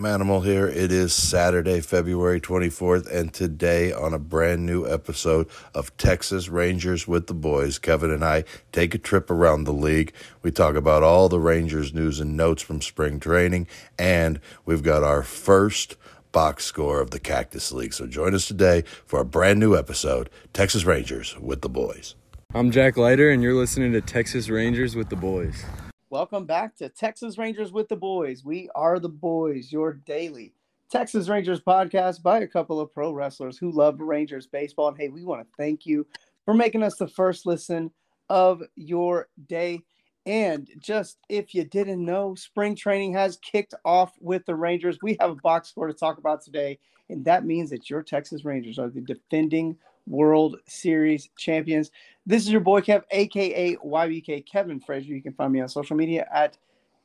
Manimal here. It is Saturday, February 24th, and today on a brand new episode of Texas Rangers with the Boys, Kevin and I take a trip around the league. We talk about all the Rangers news and notes from spring training, and we've got our first box score of the Cactus League. So join us today for a brand new episode, Texas Rangers with the Boys. I'm Jack Leiter, and you're listening to Texas Rangers with the Boys. Welcome back to Texas Rangers with the Boys. We are the boys, your daily Texas Rangers podcast by a couple of pro wrestlers who love Rangers baseball. And hey, we want to thank you for making us the first listen of your day. And just if you didn't know, spring training has kicked off with the Rangers. We have a box score to talk about today, and that means that your Texas Rangers are the defending World Series champions. This is your boy Kev, aka YBK Kevin Frazier. You can find me on social media at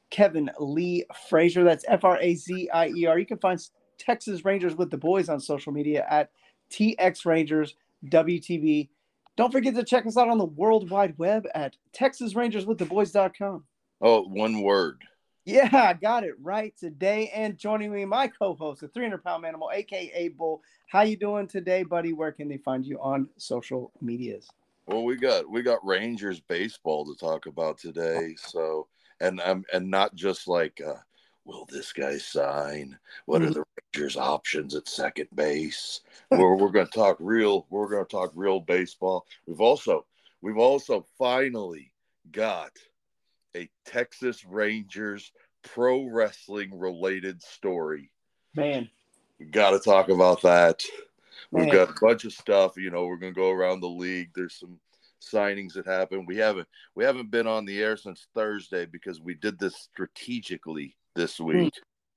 Kevin Lee Frazier. That's F R A Z I E R. You can find Texas Rangers with the boys on social media at TX Rangers. Don't forget to check us out on the World Wide Web at TexasRangersWithTheBoys.com. Oh, one word. Yeah, I got it right today. And joining me, my co-host, the 300 pound animal, aka Bull. How you doing today, buddy? Where can they find you on social medias? Well, we got we got Rangers baseball to talk about today. So, and um, and not just like, uh, will this guy sign? What are mm-hmm. the Rangers' options at second base? we're we're going to talk real. We're going to talk real baseball. We've also we've also finally got a Texas Rangers pro wrestling related story. Man, We got to talk about that. We've got a bunch of stuff. You know, we're going to go around the league. There's some signings that happened. We haven't we haven't been on the air since Thursday because we did this strategically this hmm. week.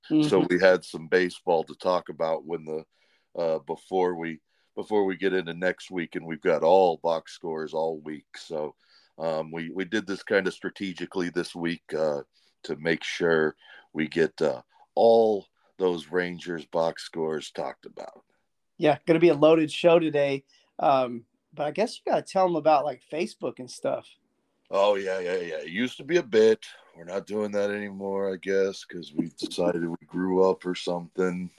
Mm-hmm. So we had some baseball to talk about when the uh, before we before we get into next week, and we've got all box scores all week. So um, we we did this kind of strategically this week uh, to make sure we get uh, all those Rangers box scores talked about. Yeah, going to be a loaded show today. Um, but I guess you got to tell them about like Facebook and stuff. Oh yeah, yeah, yeah. It used to be a bit. We're not doing that anymore, I guess, because we decided we grew up or something.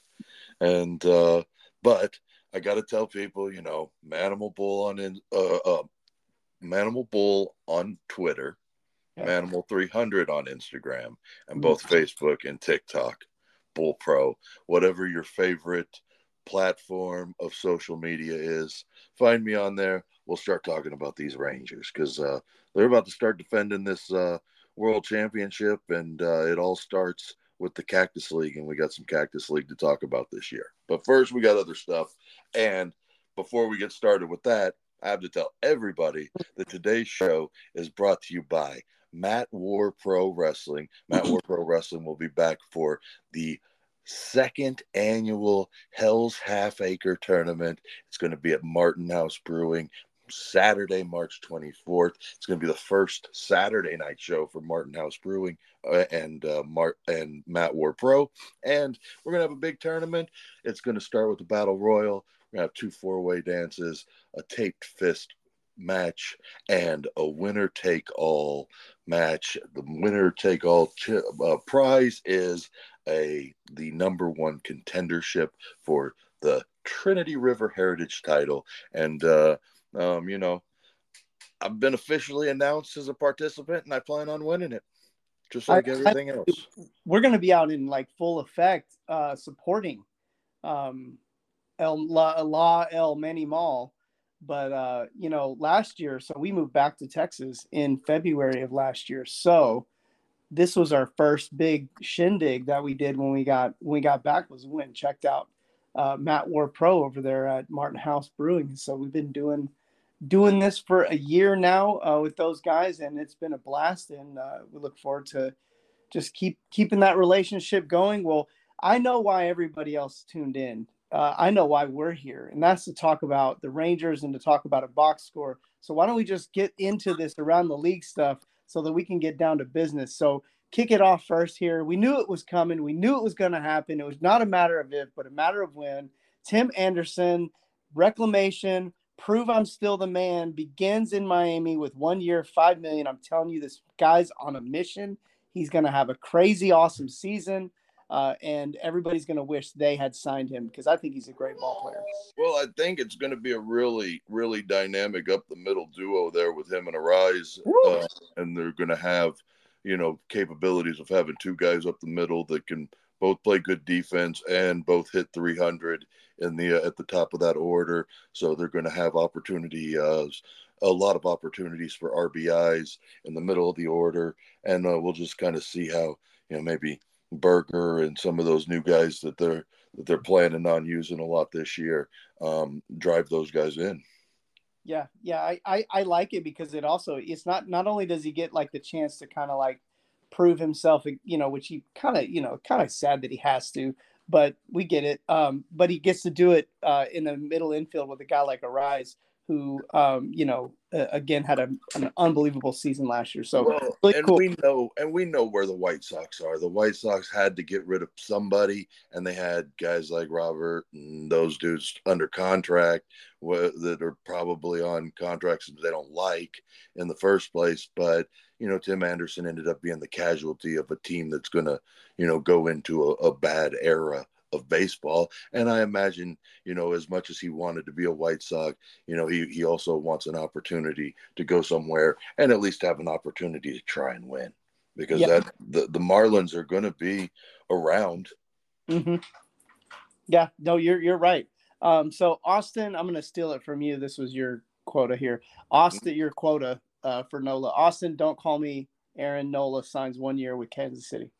And uh, but I got to tell people, you know, Manimal Bull on in, uh, uh, Manimal Bull on Twitter, yeah. Manimal 300 on Instagram, and mm-hmm. both Facebook and TikTok, Bull Pro, whatever your favorite platform of social media is. Find me on there. We'll start talking about these Rangers because uh, they're about to start defending this uh, World Championship, and uh, it all starts with the Cactus League, and we got some Cactus League to talk about this year. But first, we got other stuff. And before we get started with that, I have to tell everybody that today's show is brought to you by Matt War Pro Wrestling. Matt War Pro Wrestling will be back for the second annual Hell's Half Acre Tournament. It's going to be at Martin House Brewing. Saturday, March 24th. It's going to be the first Saturday night show for Martin House Brewing uh, and uh, and Matt War Pro. And we're going to have a big tournament. It's going to start with the Battle Royal. We're to have two four way dances, a taped fist match, and a winner take all match. The winner take all ch- uh, prize is a the number one contendership for the Trinity River Heritage title. And, uh, um, you know, I've been officially announced as a participant and I plan on winning it just like I, everything else. We're going to be out in like full effect uh, supporting um, El La, La El Many Mall. But uh, you know, last year, so we moved back to Texas in February of last year. So this was our first big shindig that we did when we got when we got back was we went checked out uh, Matt War Pro over there at Martin House Brewing. So we've been doing doing this for a year now uh, with those guys, and it's been a blast. And uh, we look forward to just keep keeping that relationship going. Well, I know why everybody else tuned in uh, I know why we're here, and that's to talk about the Rangers and to talk about a box score. So why don't we just get into this around the league stuff so that we can get down to business? So kick it off first here. We knew it was coming. We knew it was going to happen. It was not a matter of if, but a matter of when. Tim Anderson, reclamation, prove I'm still the man begins in Miami with one year, five million. I'm telling you, this guy's on a mission. He's going to have a crazy, awesome season. Uh, and everybody's going to wish they had signed him because I think he's a great ball player. Well, I think it's going to be a really, really dynamic up the middle duo there with him and Arraez, uh, and they're going to have, you know, capabilities of having two guys up the middle that can both play good defense and both hit 300 in the uh, at the top of that order. So they're going to have opportunity, uh, a lot of opportunities for RBIs in the middle of the order, and uh, we'll just kind of see how you know maybe Burger and some of those new guys that they're that they're planning on using a lot this year um, drive those guys in. Yeah, yeah, I, I, I like it because it also it's not not only does he get like the chance to kind of like prove himself, you know, which he kind of you know kind of sad that he has to, but we get it. Um, but he gets to do it uh, in the middle infield with a guy like Arraez who, um, you know, uh, again had a, an unbelievable season last year. So well, really and cool. we know, and we know where the White Sox are. The White Sox had to get rid of somebody, and they had guys like Robert and those dudes under contract that are probably on contracts that they don't like in the first place. But you know, Tim Anderson ended up being the casualty of a team that's going to, you know, go into a, a bad era of baseball. And I imagine, you know, as much as he wanted to be a White Sox, you know, he, he also wants an opportunity to go somewhere and at least have an opportunity to try and win because yeah. that the, the Marlins are going to be around. Mm-hmm. Yeah, no, you're, you're right. Um, so Austin, I'm going to steal it from you. This was your quota here. Austin, your quota uh, for Nola. Austin, don't call me Aaron Nola signs one year with Kansas City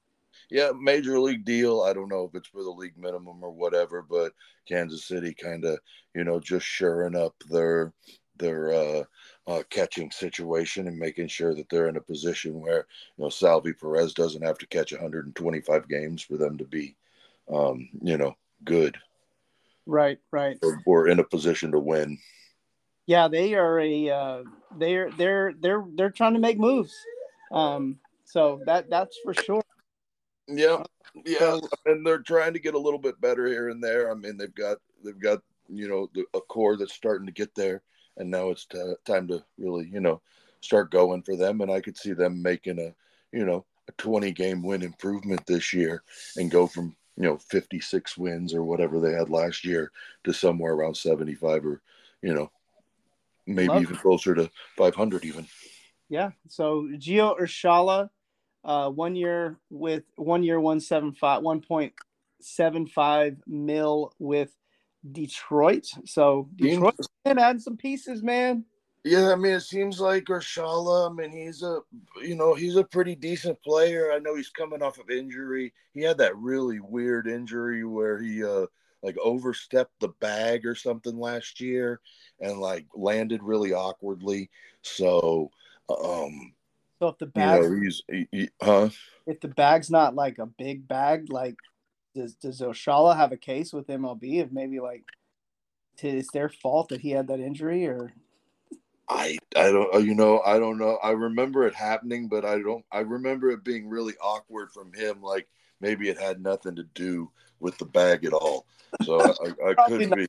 yeah, major league deal. I don't know if it's for the league minimum or whatever, but Kansas City kind of, you know, just shoring up their their uh, uh, catching situation and making sure that they're in a position where you know Salvy Perez doesn't have to catch 125 games for them to be, um, you know, good. Right, right. Or, or, in a position to win. Yeah, they are a uh, they're they're they're they're trying to make moves. Um, so that that's for sure. Yeah, uh, yeah, and they're trying to get a little bit better here and there. I mean, they've got they've got you know the, a core that's starting to get there, and now it's t- time to really you know start going for them. And I could see them making a you know a 20 game win improvement this year and go from you know 56 wins or whatever they had last year to somewhere around 75 or you know maybe Love even closer to 500 even. Yeah. So Gio Urshela uh, one year with one year one seven five one point seven five mil with Detroit. So Detroit can add some pieces, man. Yeah, I mean, it seems like Urshela. I mean, he's a you know he's a pretty decent player. I know he's coming off of injury. He had that really weird injury where he uh like overstepped the bag or something last year and like landed really awkwardly. So um so if the bag, you know, huh? If the bag's not like a big bag, like does does Urshela have a case with MLB of maybe like it's their fault that he had that injury or? I I don't uh, you know I don't know I remember it happening but I don't I remember it being really awkward from him like maybe it had nothing to do with the bag at all so I, I could be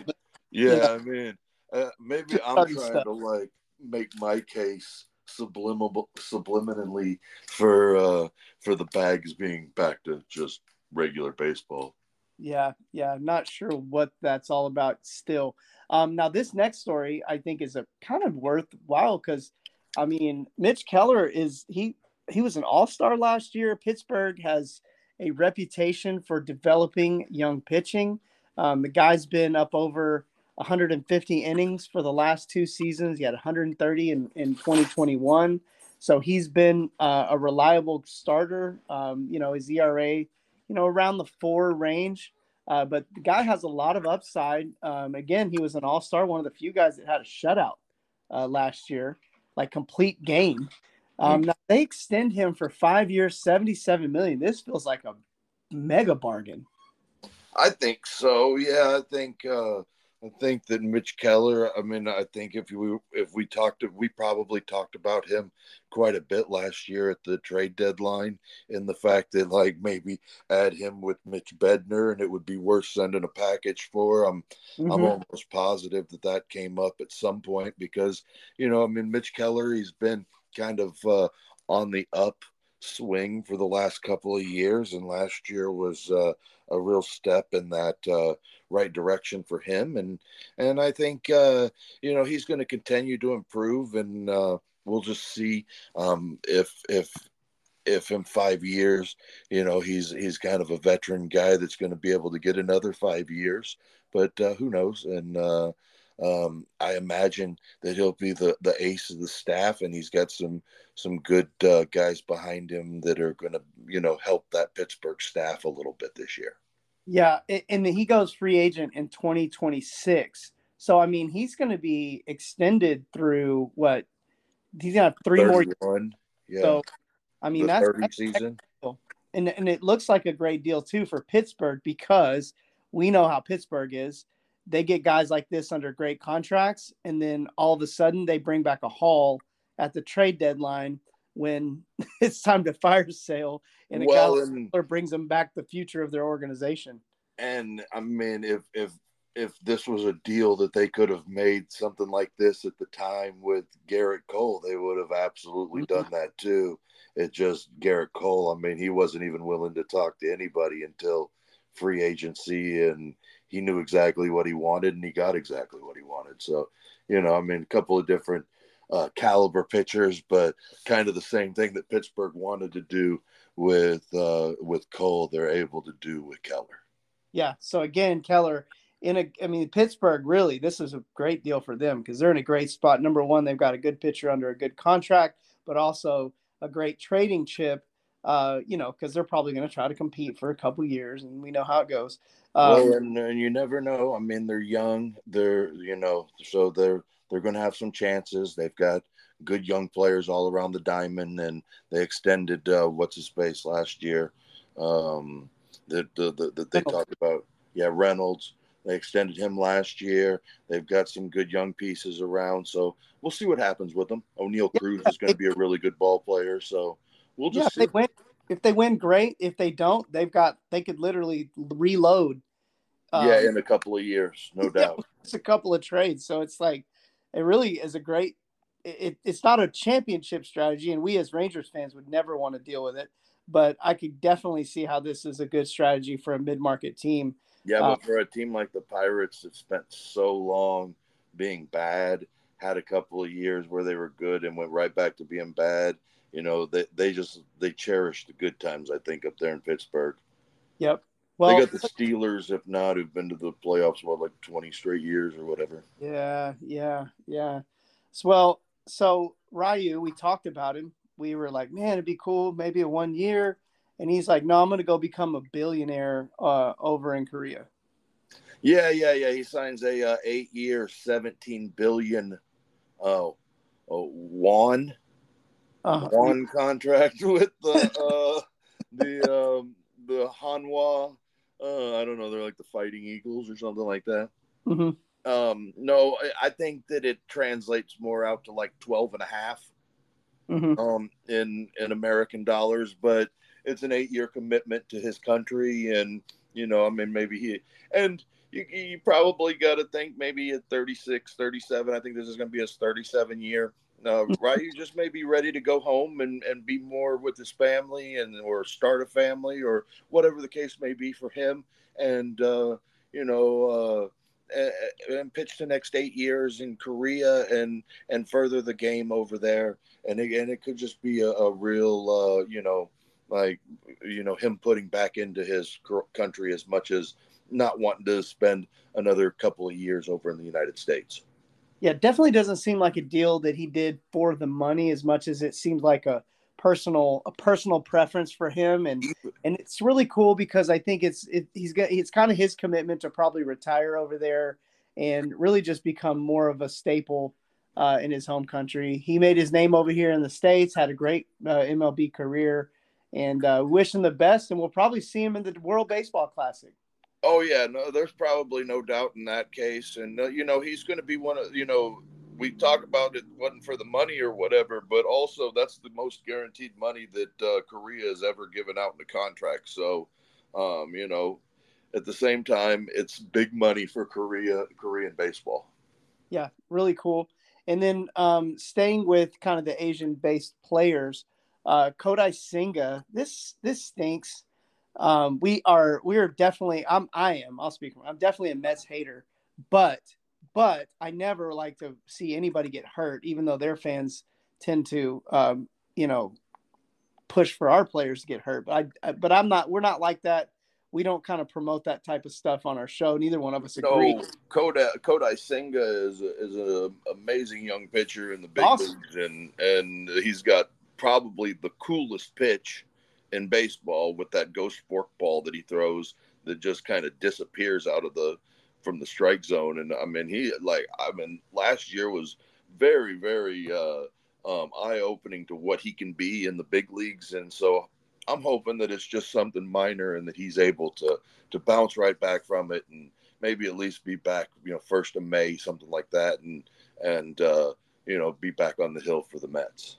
yeah, yeah, I mean uh, maybe I'm trying stuff. to like make my case subliminal subliminally for uh for the bags being back to just regular baseball. Yeah, yeah, not sure what that's all about still. Um now this next story I think is a kind of worthwhile cuz I mean Mitch Keller is he he was an all-star last year. Pittsburgh has a reputation for developing young pitching. Um, the guy's been up over 150 innings for the last two seasons. He had 130 in, in 2021. So he's been uh, a reliable starter. Um, you know, his ERA, you know, around the four range. Uh, but the guy has a lot of upside. Um, again, he was an all star, one of the few guys that had a shutout uh, last year, like complete game. Um, now they extend him for five years, 77 million. This feels like a mega bargain. I think so. Yeah, I think uh, I think that Mitch Keller. I mean, I think if we if we talked, we probably talked about him quite a bit last year at the trade deadline, in the fact that like maybe add him with Mitch Bednar, and it would be worth sending a package for. I'm mm-hmm. I'm almost positive that that came up at some point because you know, I mean, Mitch Keller, he's been kind of uh, on the up swing for the last couple of years, and last year was uh, a real step in that uh, right direction for him. And and I think uh, you know he's going to continue to improve, and uh, we'll just see um, if if if in five years, you know, he's he's kind of a veteran guy that's going to be able to get another five years. But uh, who knows? And uh, um, I imagine that he'll be the, the ace of the staff, and he's got some some good uh, guys behind him that are going to you know help that Pittsburgh staff a little bit this year. Yeah, and he goes free agent in 2026. So I mean, he's going to be extended through what? He's got three 31. more. Yeah. So I mean, the that's, that's season. And and it looks like a great deal too for Pittsburgh because we know how Pittsburgh is they get guys like this under great contracts, and then all of a sudden they bring back a haul at the trade deadline when it's time to fire sale, and a well, guy and, brings them back the future of their organization. And I mean, if if if this was a deal that they could have made something like this at the time with Gerrit Cole, they would have absolutely mm-hmm. done that too. It just Gerrit Cole. I mean, he wasn't even willing to talk to anybody until free agency and he knew exactly what he wanted and he got exactly what he wanted. So, you know, I mean, a couple of different uh, caliber pitchers, but kind of the same thing that Pittsburgh wanted to do with uh, with Cole, they're able to do with Keller. Yeah. So again, Keller in a, I mean, Pittsburgh really, this is a great deal for them because they're in a great spot. Number one, they've got a good pitcher under a good contract, but also a great trading chip uh, you know, because they're probably going to try to compete for a couple years, and we know how it goes. Um, well, and, and, you never know. I mean, they're young. They're you know, so they're they're going to have some chances. They've got good young players all around the diamond, and they extended uh, what's his face last year. Um, that the, the, the, they talked about, yeah, Reynolds. They extended him last year. They've got some good young pieces around, so we'll see what happens with them. Oneil Cruz is going to be a really good ball player, so We'll just yeah, if they win. If they win, great. If they don't, they've got they could literally reload. Um, yeah, in a couple of years, no doubt. it's a couple of trades, so it's like it really is a great. It, it's not a championship strategy, and we as Rangers fans would never want to deal with it. But I could definitely see how this is a good strategy for a mid-market team. Yeah, but uh, for a team like the Pirates that spent so long being bad, had a couple of years where they were good and went right back to being bad, you know, they, they just they cherish the good times. I think up there in Pittsburgh. Yep. Well, they got the Steelers, if not, who've been to the playoffs what like twenty straight years or whatever. Yeah, yeah, yeah. So, well, so Ryu, we talked about him. We were like, man, it'd be cool, maybe a one year. And he's like, no, I'm going to go become a billionaire uh, over in Korea. Yeah, yeah, yeah. He signs a uh, eight year, seventeen billion uh, uh, won uh, one contract with the uh, the um, the Hanwha. Uh, I don't know. They're like the Fighting Eagles or something like that. Mm-hmm. Um, no, I think that it translates more out to like 12 and a half mm-hmm. um, in in American dollars, but it's an eight year commitment to his country, and you know, I mean, maybe he and you, you probably got to think maybe at 36, 37. I think this is going to be his 37 year uh, right? You just may be ready to go home and, and be more with his family and or start a family or whatever the case may be for him. And uh, you know, uh, and pitch the next eight years in Korea and and further the game over there. And again, it could just be a, a real, uh, you know, like you know him putting back into his country as much as not wanting to spend another couple of years over in the United States yeah, definitely doesn't seem like a deal that he did for the money as much as it seemed like a personal a personal preference for him and and it's really cool because I think it's it, he's got it's kind of his commitment to probably retire over there and really just become more of a staple uh, in his home country. He made his name over here in the states, had a great uh, MLB career, and uh, wish him the best. And we'll probably see him in the World Baseball Classic. Oh yeah, no, there's probably no doubt in that case, and uh, you know he's going to be one of you know we talk about it wasn't for the money or whatever, but also that's the most guaranteed money that uh, Korea has ever given out in a contract. So, um, you know, at the same time, it's big money for Korea Korean baseball. Yeah, really cool. And then um, staying with kind of the Asian-based players, Uh, Kodai Senga. this this stinks. Um, we are we are definitely I'm I am I'll speak. I'm definitely a Mets hater, but but I never like to see anybody get hurt, even though their fans tend to um, you know push for our players to get hurt. But I, I but I'm not. We're not like that we don't kind of promote that type of stuff on our show. Neither one of us agree. Kodai, Kodai Senga is a, is an amazing young pitcher in the big awesome. leagues, and and he's got probably the coolest pitch in baseball with that ghost forkball that he throws that just kind of disappears out of the from the strike zone. And I mean, he like I mean, last year was very very uh, um, eye opening to what he can be in the big leagues, and so I'm hoping that it's just something minor and that he's able to to bounce right back from it and maybe at least be back, you know, first of May, something like that, and and uh, you know, be back on the hill for the Mets.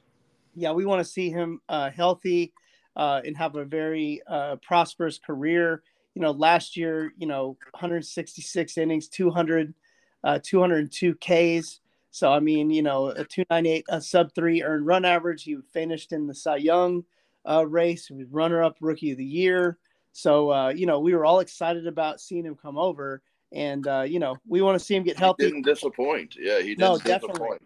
Yeah, we want to see him uh, healthy uh, and have a very uh, prosperous career. You know, last year, you know, 166 innings, 200, uh, 202 Ks. So I mean, you know, a 298, a sub three earned run average. He finished in the Cy Young uh, race. He was runner up rookie of the year. So, uh, you know, we were all excited about seeing him come over. And, uh, you know, we want to see him get healthy. He didn't disappoint. Yeah, he didn't no, disappoint. Definitely.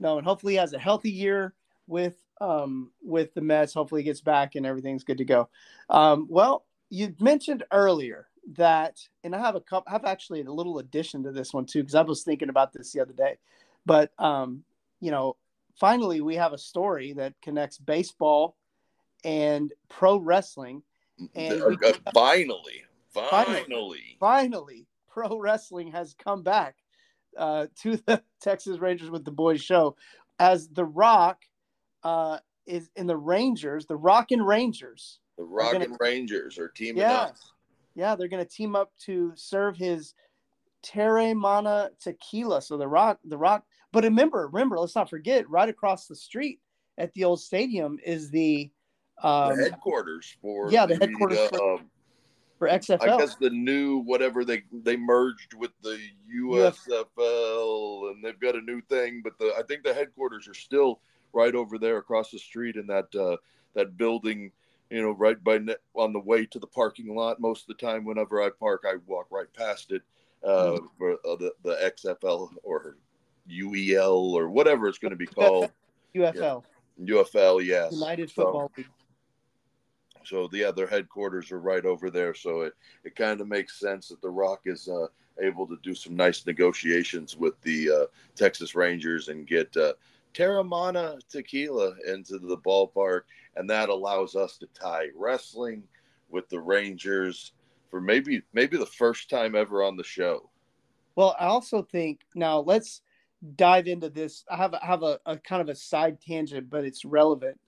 No, and hopefully he has a healthy year with um, with the Mets. Hopefully he gets back and everything's good to go. Um, well, you mentioned earlier that, and I have a couple, I have actually a little addition to this one too, because I was thinking about this the other day. But, um, you know, finally we have a story that connects baseball and pro wrestling. And we, finally, finally, finally, finally, pro wrestling has come back uh, to the Texas Rangers with the Boys show as The Rock uh, is in the Rangers, the Rock and Rangers. The Rock gonna, and Rangers are teaming yeah, up. Yeah, they're going to team up to serve his Teremana tequila. So the Rock, the Rock. But remember, remember, let's not forget, right across the street at the old stadium is the um, the headquarters for yeah, the, the headquarters uh, for, um, for, XFL. I guess the new whatever they they merged with the USFL, and they've got a new thing. But the I think the headquarters are still right over there across the street in that uh, that building. You know, right by ne- on the way to the parking lot. Most of the time, whenever I park, I walk right past it uh, mm-hmm. for uh, the the XFL or UEL or whatever it's going to be called. UFL. Yeah. UFL, yes. United Football so, League. So the other headquarters are right over there. So it, it kind of makes sense that The Rock is uh, able to do some nice negotiations with the uh, Texas Rangers and get uh, Teremana tequila into the ballpark. And that allows us to tie wrestling with the Rangers for maybe maybe the first time ever on the show. Well, I also think now let's dive into this. I have have a, a kind of a side tangent, but it's relevant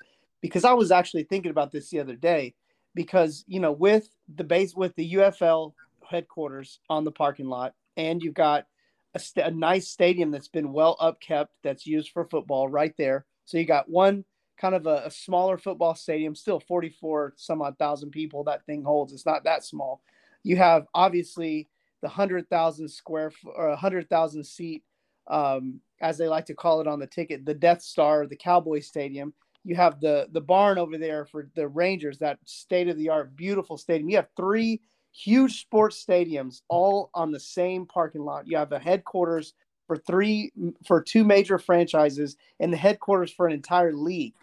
because I was actually thinking about this the other day because you know with the base with the UFL headquarters on the parking lot and you've got a, st- a nice stadium that's been well upkept that's used for football right there. So you got one kind of a, a smaller football stadium, still 44 some odd thousand people that thing holds. It's not that small. You have obviously the 100,000 square or 100,000 seat, um, as they like to call it on the ticket, the Death Star, the Cowboy Stadium you have the the barn over there for the Rangers, that state of the art, beautiful stadium. You have three huge sports stadiums all on the same parking lot. You have the headquarters for three for two major franchises and the headquarters for an entire league,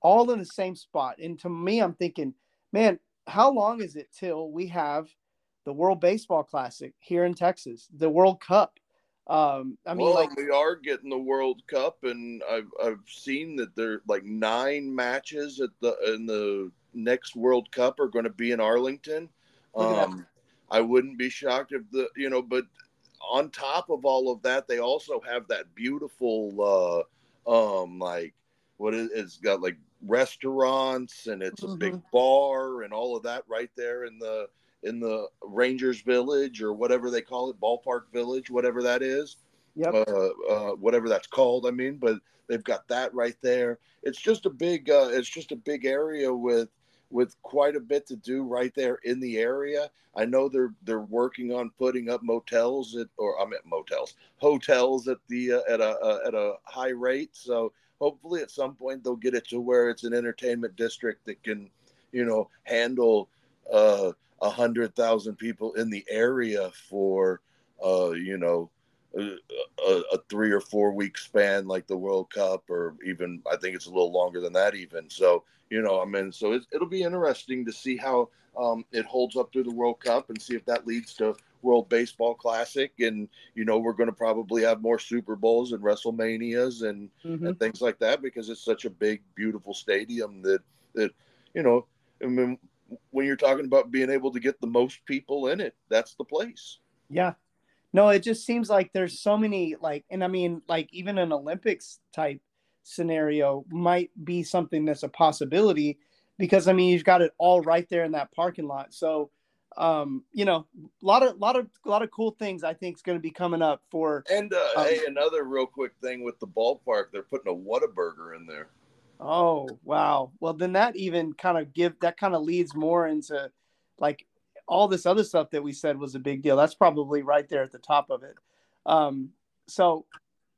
all in the same spot. And to me, I'm thinking, man, how long is it till we have the World Baseball Classic here in Texas, the World Cup? Um, I mean, well, like we are getting the World Cup, and I've I've seen that there like nine matches at the in the next World Cup are going to be in Arlington. Um, I wouldn't be shocked if the you know, but on top of all of that, they also have that beautiful uh, um like what is it's got like restaurants and it's a mm-hmm. big bar and all of that right there in the in the Rangers Village or whatever they call it, Ballpark Village, whatever that is. Yep. Uh, uh, whatever that's called. I mean, but they've got that right there. It's just a big. Uh, it's just a big area with with quite a bit to do right there in the area. I know they're they're working on putting up motels at or I'm at motels, hotels at the uh, at a uh, at a high rate. So hopefully at some point they'll get it to where it's an entertainment district that can, you know, handle uh, a hundred thousand people in the area for, uh, you know, a, a, three or four week span like the World Cup, or even I think it's a little longer than that, even. So, you know, I mean, so it, will be interesting to see how um, it holds up through the World Cup and see if that leads to World Baseball Classic. And, you know, we're going to probably have more Super Bowls and WrestleManias and, mm-hmm. and things like that because it's such a big, beautiful stadium that, that, you know, I mean, when you're talking about being able to get the most people in it, that's the place. Yeah, no, it just seems like there's so many like, and I mean, like even an Olympics type scenario might be something that's a possibility because I mean you've got it all right there in that parking lot. So, um, you know, a lot of, a lot of, a lot of cool things I think is going to be coming up for. And uh, um, hey, another real quick thing with the ballpark, they're putting a Whataburger in there. Oh wow! Well, then that even kind of give that kind of leads more into like all this other stuff that we said was a big deal. That's probably right there at the top of it. Um, so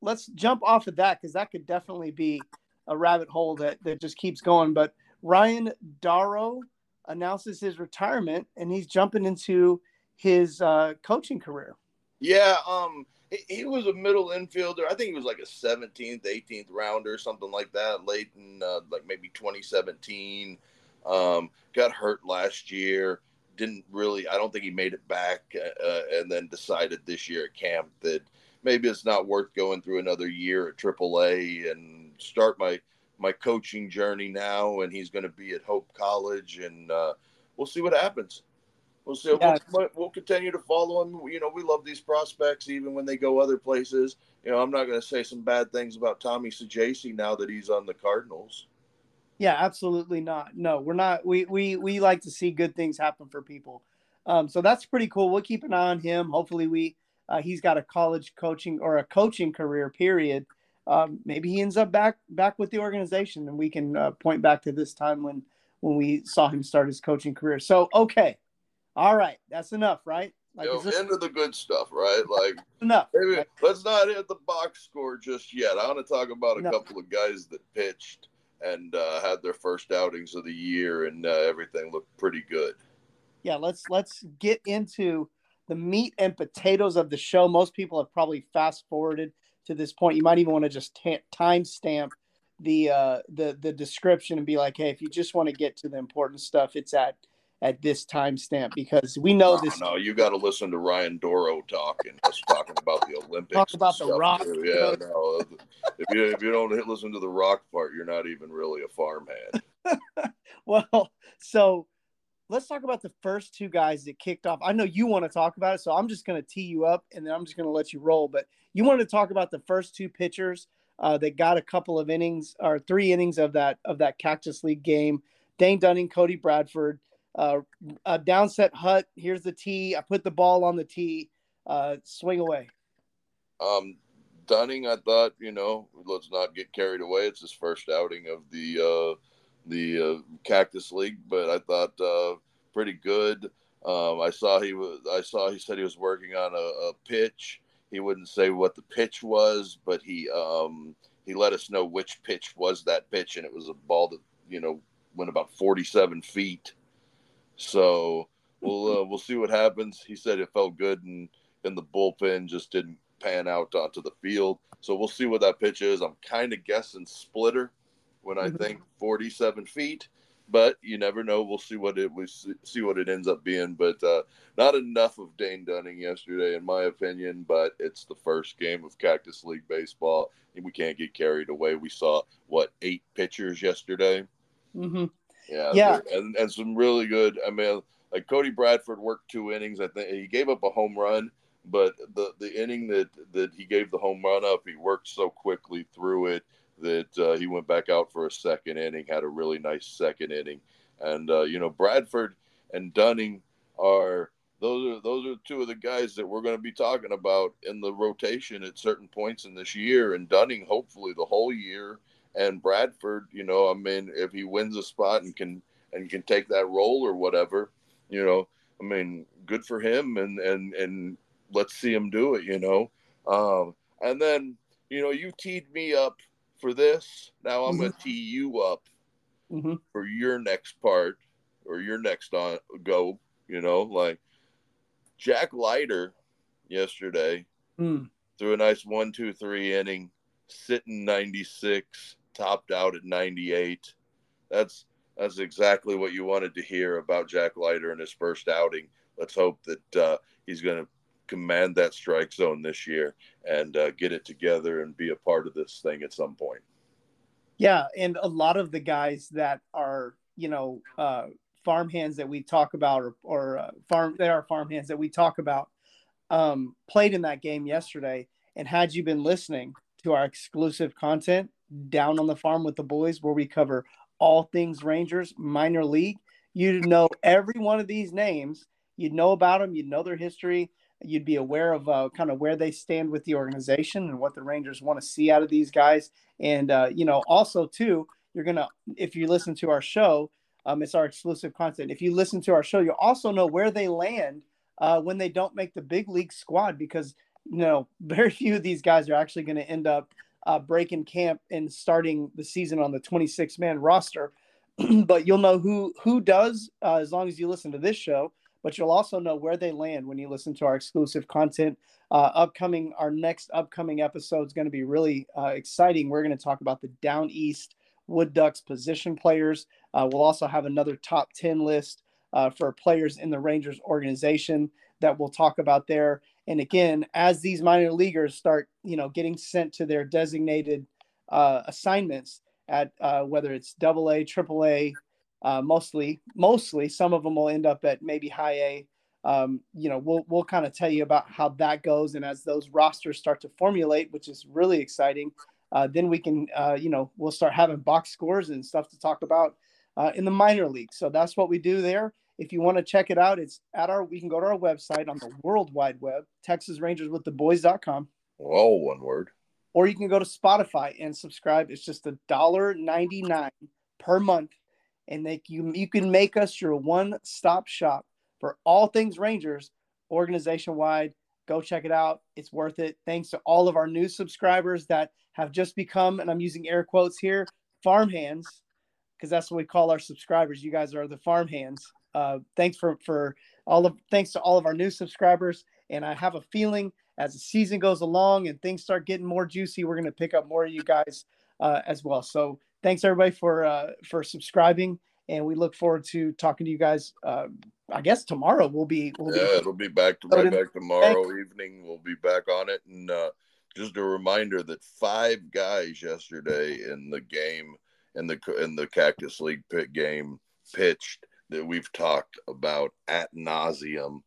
let's jump off of that because that could definitely be a rabbit hole that, that just keeps going. But Ryan Dorow announces his retirement and he's jumping into his uh, coaching career. Yeah, um, he, he, was a middle infielder. I think he was like a 17th, 18th rounder, something like that, late in uh, like maybe 2017. Um, got hurt last year didn't really. I don't think he made it back, uh, uh, and then decided this year at camp that maybe it's not worth going through another year at AAA and start my my coaching journey now. And he's going to be at Hope College, and uh, we'll see what happens. We'll see. Yeah. We'll, we'll, continue to follow him. You know, we love these prospects, even when they go other places. You know, I'm not going to say some bad things about Tommy Saggese now that he's on the Cardinals. Yeah, absolutely not. No, we're not. We we we like to see good things happen for people. Um, so that's pretty cool. We'll keep an eye on him. Hopefully, we uh, he's got a college coaching or a coaching career. Period. Um, maybe he ends up back back with the organization, and we can uh, point back to this time when when we saw him start his coaching career. So okay, all right, that's enough, right? Like, Yo, this... into the good stuff, right? Like enough. Maybe, right? Let's not hit the box score just yet. I want to talk about a no. couple of guys that pitched and uh, had their first outings of the year, and uh, everything looked pretty good. Yeah, let's let's get into the meat and potatoes of the show. Most people have probably fast forwarded to this point. You might even want to just t- time stamp the uh, the the description and be like, hey, if you just want to get to the important stuff, it's at at this timestamp because we know no, this. No, you got to listen to Ryan Dorow talking. Us talking about the Olympics. Talk about the Rock. Too. Yeah, no. If you if you don't listen to the Rock part, you're not even really a farmhand. well, so let's talk about the first two guys that kicked off. I know you want to talk about it, so I'm just going to tee you up and then I'm just going to let you roll. But you wanted to talk about the first two pitchers uh, that got a couple of innings or three innings of that of that Cactus League game. Dane Dunning, Cody Bradford. Uh, a downset hut. Here's the tee. I put the ball on the tee. Uh, swing away. Um, Dunning, I thought, you know, let's not get carried away. It's his first outing of the uh, the uh, Cactus League, but I thought uh, pretty good. Um, I saw he was. I saw he said he was working on a, a pitch. He wouldn't say what the pitch was, but he um, he let us know which pitch was that pitch, and it was a ball that you know went about 47 feet so we'll uh, we'll see what happens. He said it felt good and in the bullpen, just didn't pan out onto the field. So we'll see what that pitch is. I'm kind of guessing splitter when I mm-hmm. think 47 feet, but you never know. We'll see what it we see what it ends up being. But uh, not enough of Dane Dunning yesterday, in my opinion. But it's the first game of Cactus League baseball, and we can't get carried away. We saw what eight pitchers yesterday. Mm-hmm. Yeah, yeah, and and some really good. I mean, like Cody Bradford worked two innings. I think he gave up a home run, but the the inning that that he gave the home run up, he worked so quickly through it that uh, he went back out for a second inning. Had a really nice second inning, and uh, you know Bradford and Dunning are those are those are two of the guys that we're going to be talking about in the rotation at certain points in this year, and Dunning hopefully the whole year and Bradford, you know, I mean, if he wins a spot and can and can take that role or whatever, you know, I mean, good for him, and and and let's see him do it, you know. Um, and then, you know, you teed me up for this. Now I'm Mm-hmm. going to tee you up Mhm. for your next part or your next on go. You know, like Jack Leiter yesterday Mm. threw a nice one, two, three inning, sitting 96, topped out at 98. That's that's exactly what you wanted to hear about Jack Leiter in his first outing. Let's hope that uh, he's going to command that strike zone this year and uh, get it together and be a part of this thing at some point. Yeah, and a lot of the guys that are, you know, uh, farm hands that we talk about, or, or uh, farm, they are farm hands that we talk about, um, played in that game yesterday. And had you been listening to our exclusive content down on the farm with the boys, where we cover all things Rangers minor league, you'd know every one of these names. You'd know about them. You'd know their history. You'd be aware of uh, kind of where they stand with the organization and what the Rangers want to see out of these guys. And uh, you know, also too, you're gonna if you listen to our show, um, it's our exclusive content. If you listen to our show, you'll also know where they land uh, when they don't make the big league squad because you know very few of these guys are actually going to end up uh, breaking camp and starting the season on the 26 man roster. but you'll know who who does uh, as long as you listen to this show. But you'll also know where they land when you listen to our exclusive content. Uh, upcoming, our next upcoming episode is going to be really uh, exciting. We're going to talk about the Down East Wood Ducks position players. Uh, we'll also have another top 10 list uh, for players in the Rangers organization that we'll talk about there. And again, as these minor leaguers start, you know, getting sent to their designated uh, assignments at uh, whether it's double A, triple A, uh, mostly, mostly some of them will end up at maybe high A. Um, you know, we'll we'll kind of tell you about how that goes, and as those rosters start to formulate, which is really exciting, uh, then we can, uh, you know, we'll start having box scores and stuff to talk about uh, in the minor league. So that's what we do there. If you want to check it out, it's at our. We can go to our website on the World Wide Web, TexasRangersWithTheBoys.com, All one word. or you can go to Spotify and subscribe. It's just a dollar ninety nine per month, and they, you you can make us your one stop shop for all things Rangers, organization wide. Go check it out. It's worth it. Thanks to all of our new subscribers that have just become, and I'm using air quotes here, farm hands, because that's what we call our subscribers. You guys are the farm hands. Uh, thanks for for all of thanks to all of our new subscribers. And I have a feeling as the season goes along and things start getting more juicy, we're going to pick up more of you guys uh, as well. So thanks everybody for uh, for subscribing, and we look forward to talking to you guys. Uh, I guess tomorrow we'll be we'll Yeah, be it'll be back to right back tomorrow evening. We'll be back on it, and uh, just a reminder that five guys yesterday in the game in the in the Cactus League pit game pitched that we've talked about at nauseum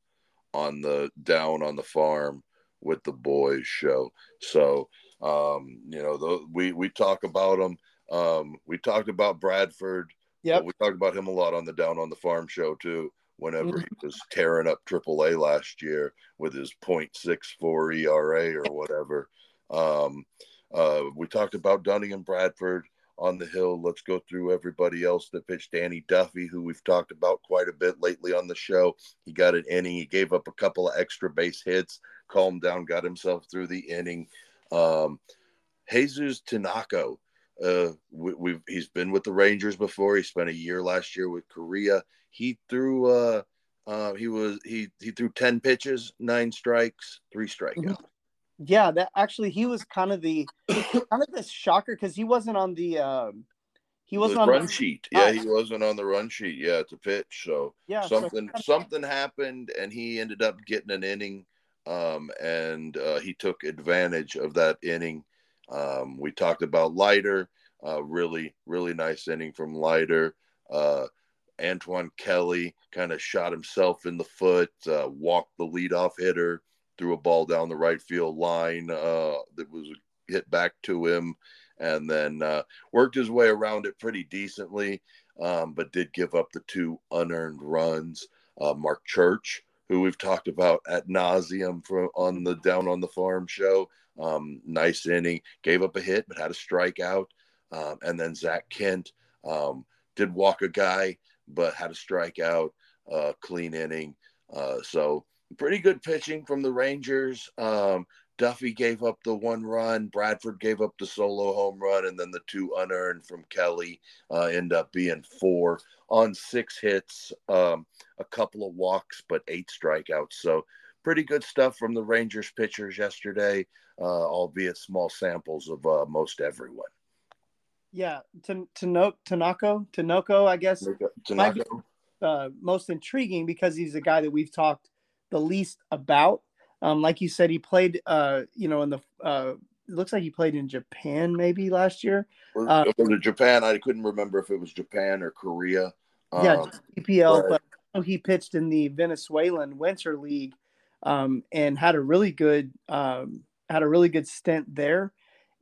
on the down on the farm with the boys show. So um, you know, the, we we talk about them. Um, we talked about Bradford. But we talked about him a lot on the Down on the Farm show too. Whenever he was tearing up AAA last year with his .64 ERA or whatever. Um, uh, we talked about Dunning and Bradford on the hill. Let's go through everybody else that pitched. Danny Duffy, who we've talked about quite a bit lately on the show. He got an inning. He gave up a couple of extra base hits, calmed down, got himself through the inning. Um, Jesus Tanako, uh, we, we've he's been with the Rangers before. He spent a year last year with Korea. He threw uh, uh, he was he he threw ten pitches, nine strikes, three strikeouts. Yeah. That actually he was kind of the kind of this shocker because he wasn't on the um, he wasn't on run the, sheet. Yeah, he wasn't on the run sheet. Yeah, to pitch. So yeah so something kinda- something happened, and he ended up getting an inning. Um, and uh, he took advantage of that inning. Um, we talked about Leiter, uh, really, really nice inning from Leiter. Uh, Antoine Kelly kind of shot himself in the foot, uh, walked the leadoff hitter, threw a ball down the right field line uh, that was hit back to him, and then uh, worked his way around it pretty decently, um, but did give up the two unearned runs. Uh, Marc Church, who we've talked about at nauseum for on the Down on the Farm show, um, nice inning, gave up a hit but had a strikeout, um, and then Zach Kent um, did walk a guy but had a strikeout, uh, clean inning. Uh, so pretty good pitching from the Rangers. Um, Duffy gave up the one run, Bradford gave up the solo home run, and then the two unearned from Kelly uh, end up being four on six hits, um, a couple of walks, but eight strikeouts. So pretty good stuff from the Rangers pitchers yesterday, uh, albeit small samples of uh, most everyone. Yeah, Tanoko, Tanoko, I guess. Tanoko. Uh, most intriguing because he's a guy that we've talked the least about. Um, like you said, he played, uh, you know, in the. Uh, it looks like he played in Japan maybe last year. Uh, was it Japan? I couldn't remember if it was Japan or Korea. Yeah, um, EPL, but he pitched in the Venezuelan Winter League um, and had a really good um, had a really good stint there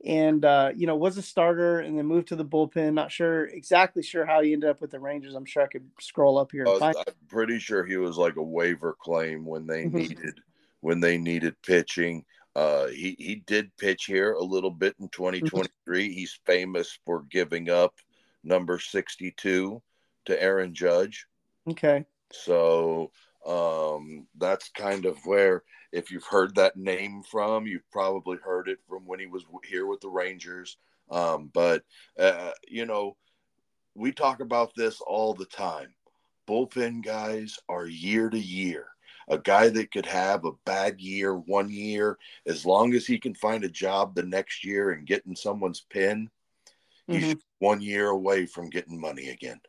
and uh, you know was a starter and then moved to the bullpen. Not sure exactly sure how he ended up with the Rangers. I'm sure I could scroll up here. And find I'm pretty sure he was like a waiver claim when they mm-hmm. needed when they needed pitching. Uh, he he did pitch here a little bit in 2023. Mm-hmm. He's famous for giving up number 62 to Aaron Judge. Okay. So um, that's kind of where if you've heard that name from, you've probably heard it from when he was here with the Rangers. Um, but, uh, you know, we talk about this all the time. Bullpen guys are year to year. A guy that could have a bad year one year, as long as he can find a job the next year and get in someone's pen, mm-hmm. he's one year away from getting money again.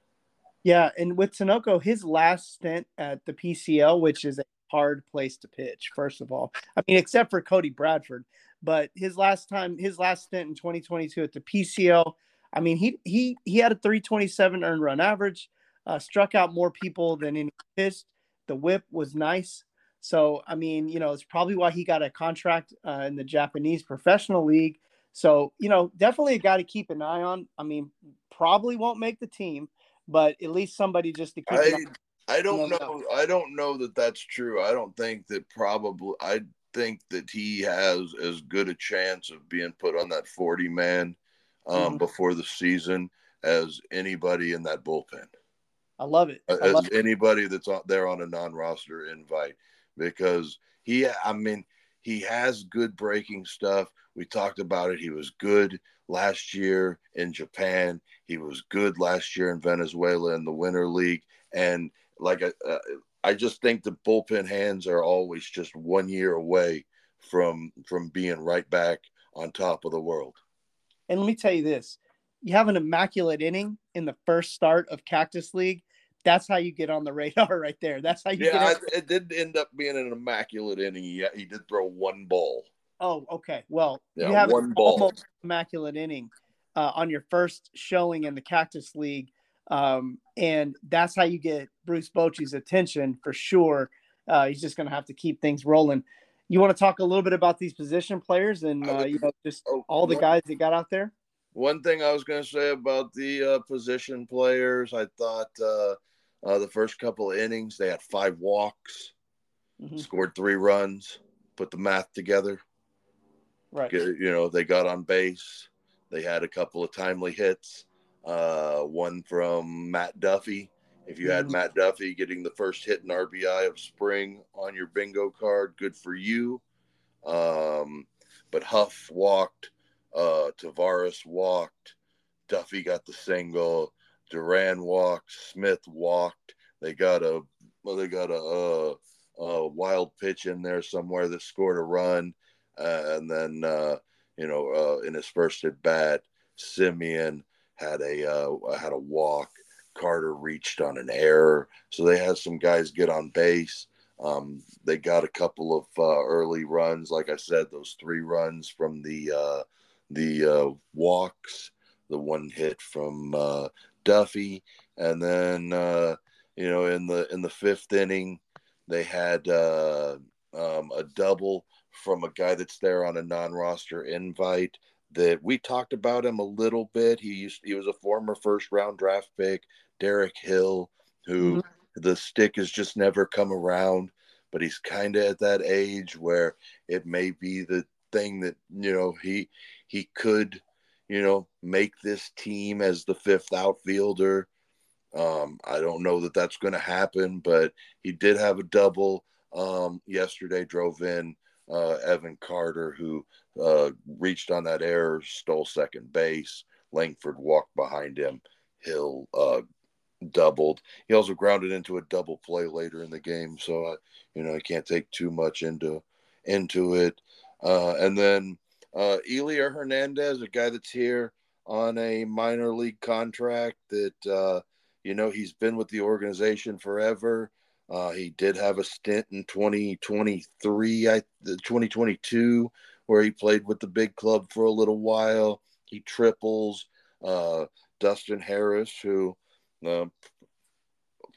Yeah, and with Tinoco, his last stint at the PCL, which is a hard place to pitch, first of all. I mean, except for Cody Bradford, but his last time, his last stint in 2022 at the PCL, I mean, he he he had a 327 earned run average, uh, struck out more people than any pitched. The WHIP was nice. So, I mean, you know, it's probably why he got a contract uh, in the Japanese professional league. So, you know, definitely a guy to keep an eye on. I mean, probably won't make the team, but at least somebody just to keep. I, I don't know. I don't know that that's true. I don't think that probably. I think that he has as good a chance of being put on that forty man um, mm-hmm. before the season as anybody in that bullpen. I love it. I as love anybody that's out there on a non-roster invite because he. I mean, he has good breaking stuff. We talked about it. He was good last year in Japan. He was good last year in Venezuela in the Winter League. And like, uh, I just think the bullpen hands are always just one year away from from being right back on top of the world. And let me tell you this: you have an immaculate inning in the first start of Cactus League. That's how you get on the radar right there. That's how you. Get Yeah, it did end up being an immaculate inning. He, he did throw one ball. Oh, okay. Well, yeah, you have one ball. almost immaculate inning uh, on your first showing in the Cactus League, um, and that's how you get Bruce Bochy's attention for sure. Uh, he's just going to have to keep things rolling. You want to talk a little bit about these position players and uh, you know just oh, all the guys that got out there. One thing I was going to say about the uh, position players, I thought uh, uh, the first couple of innings they had five walks, mm-hmm. scored three runs, put the math together. Right. You know, they got on base. They had a couple of timely hits. Uh, one from Matt Duffy. If you had mm-hmm. Matt Duffy getting the first hit in RBI of spring on your bingo card, good for you. Um, but Huff walked, uh, Taveras walked, Duffy got the single, Duran walked, Smith walked. They got a well, they got a, a, a wild pitch in there somewhere that scored a run. Uh, and then uh, you know uh, in his first at bat, Semien had a uh, had a walk. Carter reached on an error, so they had some guys get on base. Um, they got a couple of uh, early runs, like I said, those three runs from the uh, the walks, the one hit from Duffy, and then uh, you know in the in the fifth inning they had um, a double from a guy that's there on a non-roster invite that we talked about him a little bit. He used he was a former first round draft pick, Derek Hill, who mm-hmm. the stick has just never come around, but he's kind of at that age where it may be the thing that, you know, he he could, you know, make this team as the fifth outfielder. Um, I don't know that that's going to happen, but he did have a double um, yesterday, drove in uh, Evan Carter, who uh, reached on that error, stole second base. Langford walked behind him. Hill uh, doubled. He also grounded into a double play later in the game, so I, you know I can't take too much into into it. Uh, and then uh, Elier Hernandez, a guy that's here on a minor league contract that uh, you know he's been with the organization forever. Uh, he did have a stint in 2023, I 2022, where he played with the big club for a little while. He triples. Uh, Dustin Harris, who uh,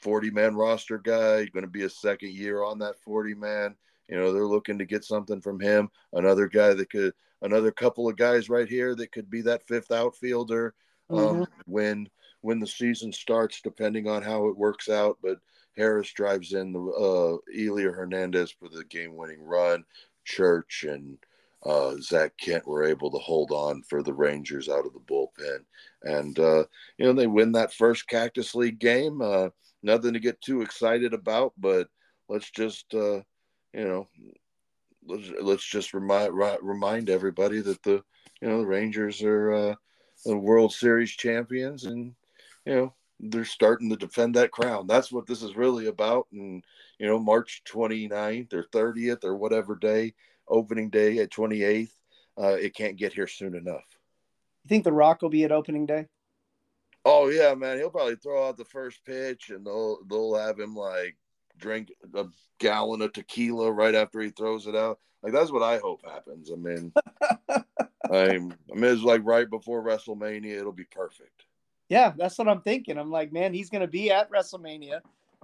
40 man roster guy, going to be a second year on that 40 man. You know, they're looking to get something from him. Another guy that could, another couple of guys right here that could be that fifth outfielder um, mm-hmm. when when the season starts, depending on how it works out. But Harris drives in the uh, Elier Hernandez for the game winning run. Church and uh, Zak Kent were able to hold on for the Rangers out of the bullpen. And, uh, you know, they win that first Cactus League game. Uh, nothing to get too excited about, but let's just, uh, you know, let's, let's just remind, remind everybody that the, you know, the Rangers are uh, the World Series champions and, you know, they're starting to defend that crown. That's what this is really about. And, you know, March 29th or 30th or whatever day, opening day at 28th, uh, it can't get here soon enough. You think The Rock will be at opening day? Oh yeah, man. He'll probably throw out the first pitch, and they'll they'll have him like drink a gallon of tequila right after he throws it out. Like that's what I hope happens. I mean, I'm I mean it's like right before WrestleMania. It'll be perfect. Yeah, that's what I'm thinking. I'm like, man, he's gonna be at WrestleMania.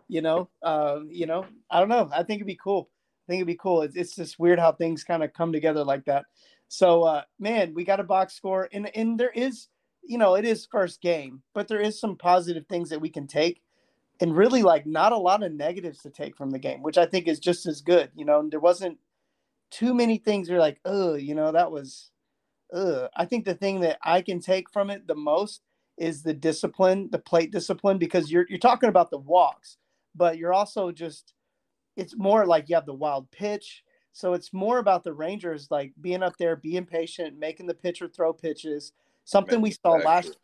You know, uh, you know, I don't know. I think it'd be cool. I think it'd be cool. It's, it's just weird how things kind of come together like that. So, uh, man, we got a box score, and and there is, you know, it is first game, but there is some positive things that we can take, and really like not a lot of negatives to take from the game, which I think is just as good. You know, there wasn't too many things you're like, oh, you know, that was, uh. I think the thing that I can take from it the most is the discipline, the plate discipline, because you're you're talking about the walks, but you're also just it's more like you have the wild pitch. So it's more about the Rangers like being up there, being patient, making the pitcher throw pitches. Something we saw last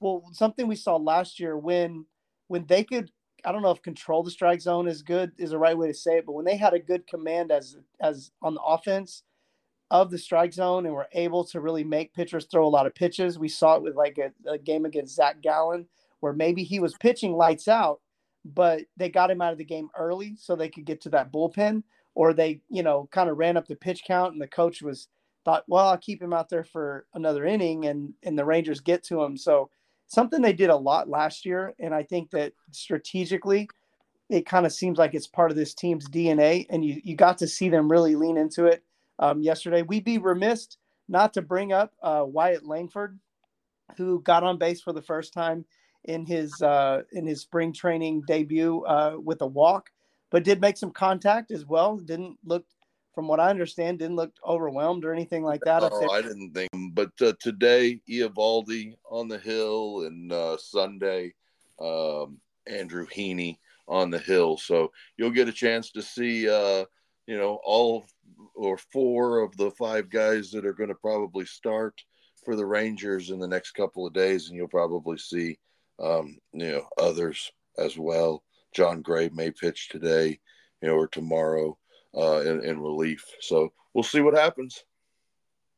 well, something we saw last year when when they could I don't know if control the strike zone is good is the right way to say it, but when they had a good command as as on the offense of the strike zone and were able to really make pitchers throw a lot of pitches. We saw it with like a, a game against Zac Gallen where maybe he was pitching lights out, but they got him out of the game early so they could get to that bullpen, or they, you know, kind of ran up the pitch count and the coach was thought, well, I'll keep him out there for another inning and and the Rangers get to him. So something they did a lot last year, and I think that strategically it kind of seems like it's part of this team's DNA, and you you got to see them really lean into it um, yesterday. We'd be remiss not to bring up uh, Wyatt Langford, who got on base for the first time in his uh, in his spring training debut uh, with a walk, but did make some contact as well. Didn't look, from what I understand, didn't look overwhelmed or anything like that. Oh, I didn't think. But uh, today, Eovaldi on the hill, and uh, Sunday, um, Andrew Heaney on the hill. So you'll get a chance to see, uh, you know, all or four of the five guys that are going to probably start for the Rangers in the next couple of days, and you'll probably see um, you know, others as well. Jon Gray may pitch today, you know, or tomorrow uh, in, in relief. So we'll see what happens.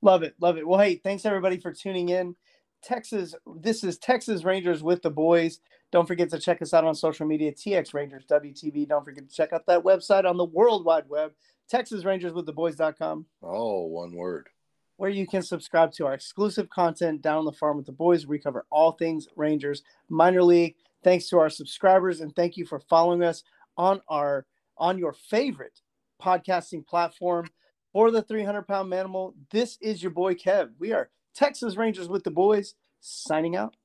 Love it, love it. Well, hey, thanks everybody for tuning in. Texas, this is Texas Rangers with the boys. Don't forget to check us out on social media, TX Rangers WTV. Don't forget to check out that website on the World Wide Web, TexasRangersWithTheBoys.com. Oh, one word where you can subscribe to our exclusive content down on the farm with the boys. We cover all things Rangers minor league. Thanks to our subscribers and thank you for following us on our on your favorite podcasting platform for the 300 pound manimal. This is your boy Kev. We are Texas Rangers with the boys signing out.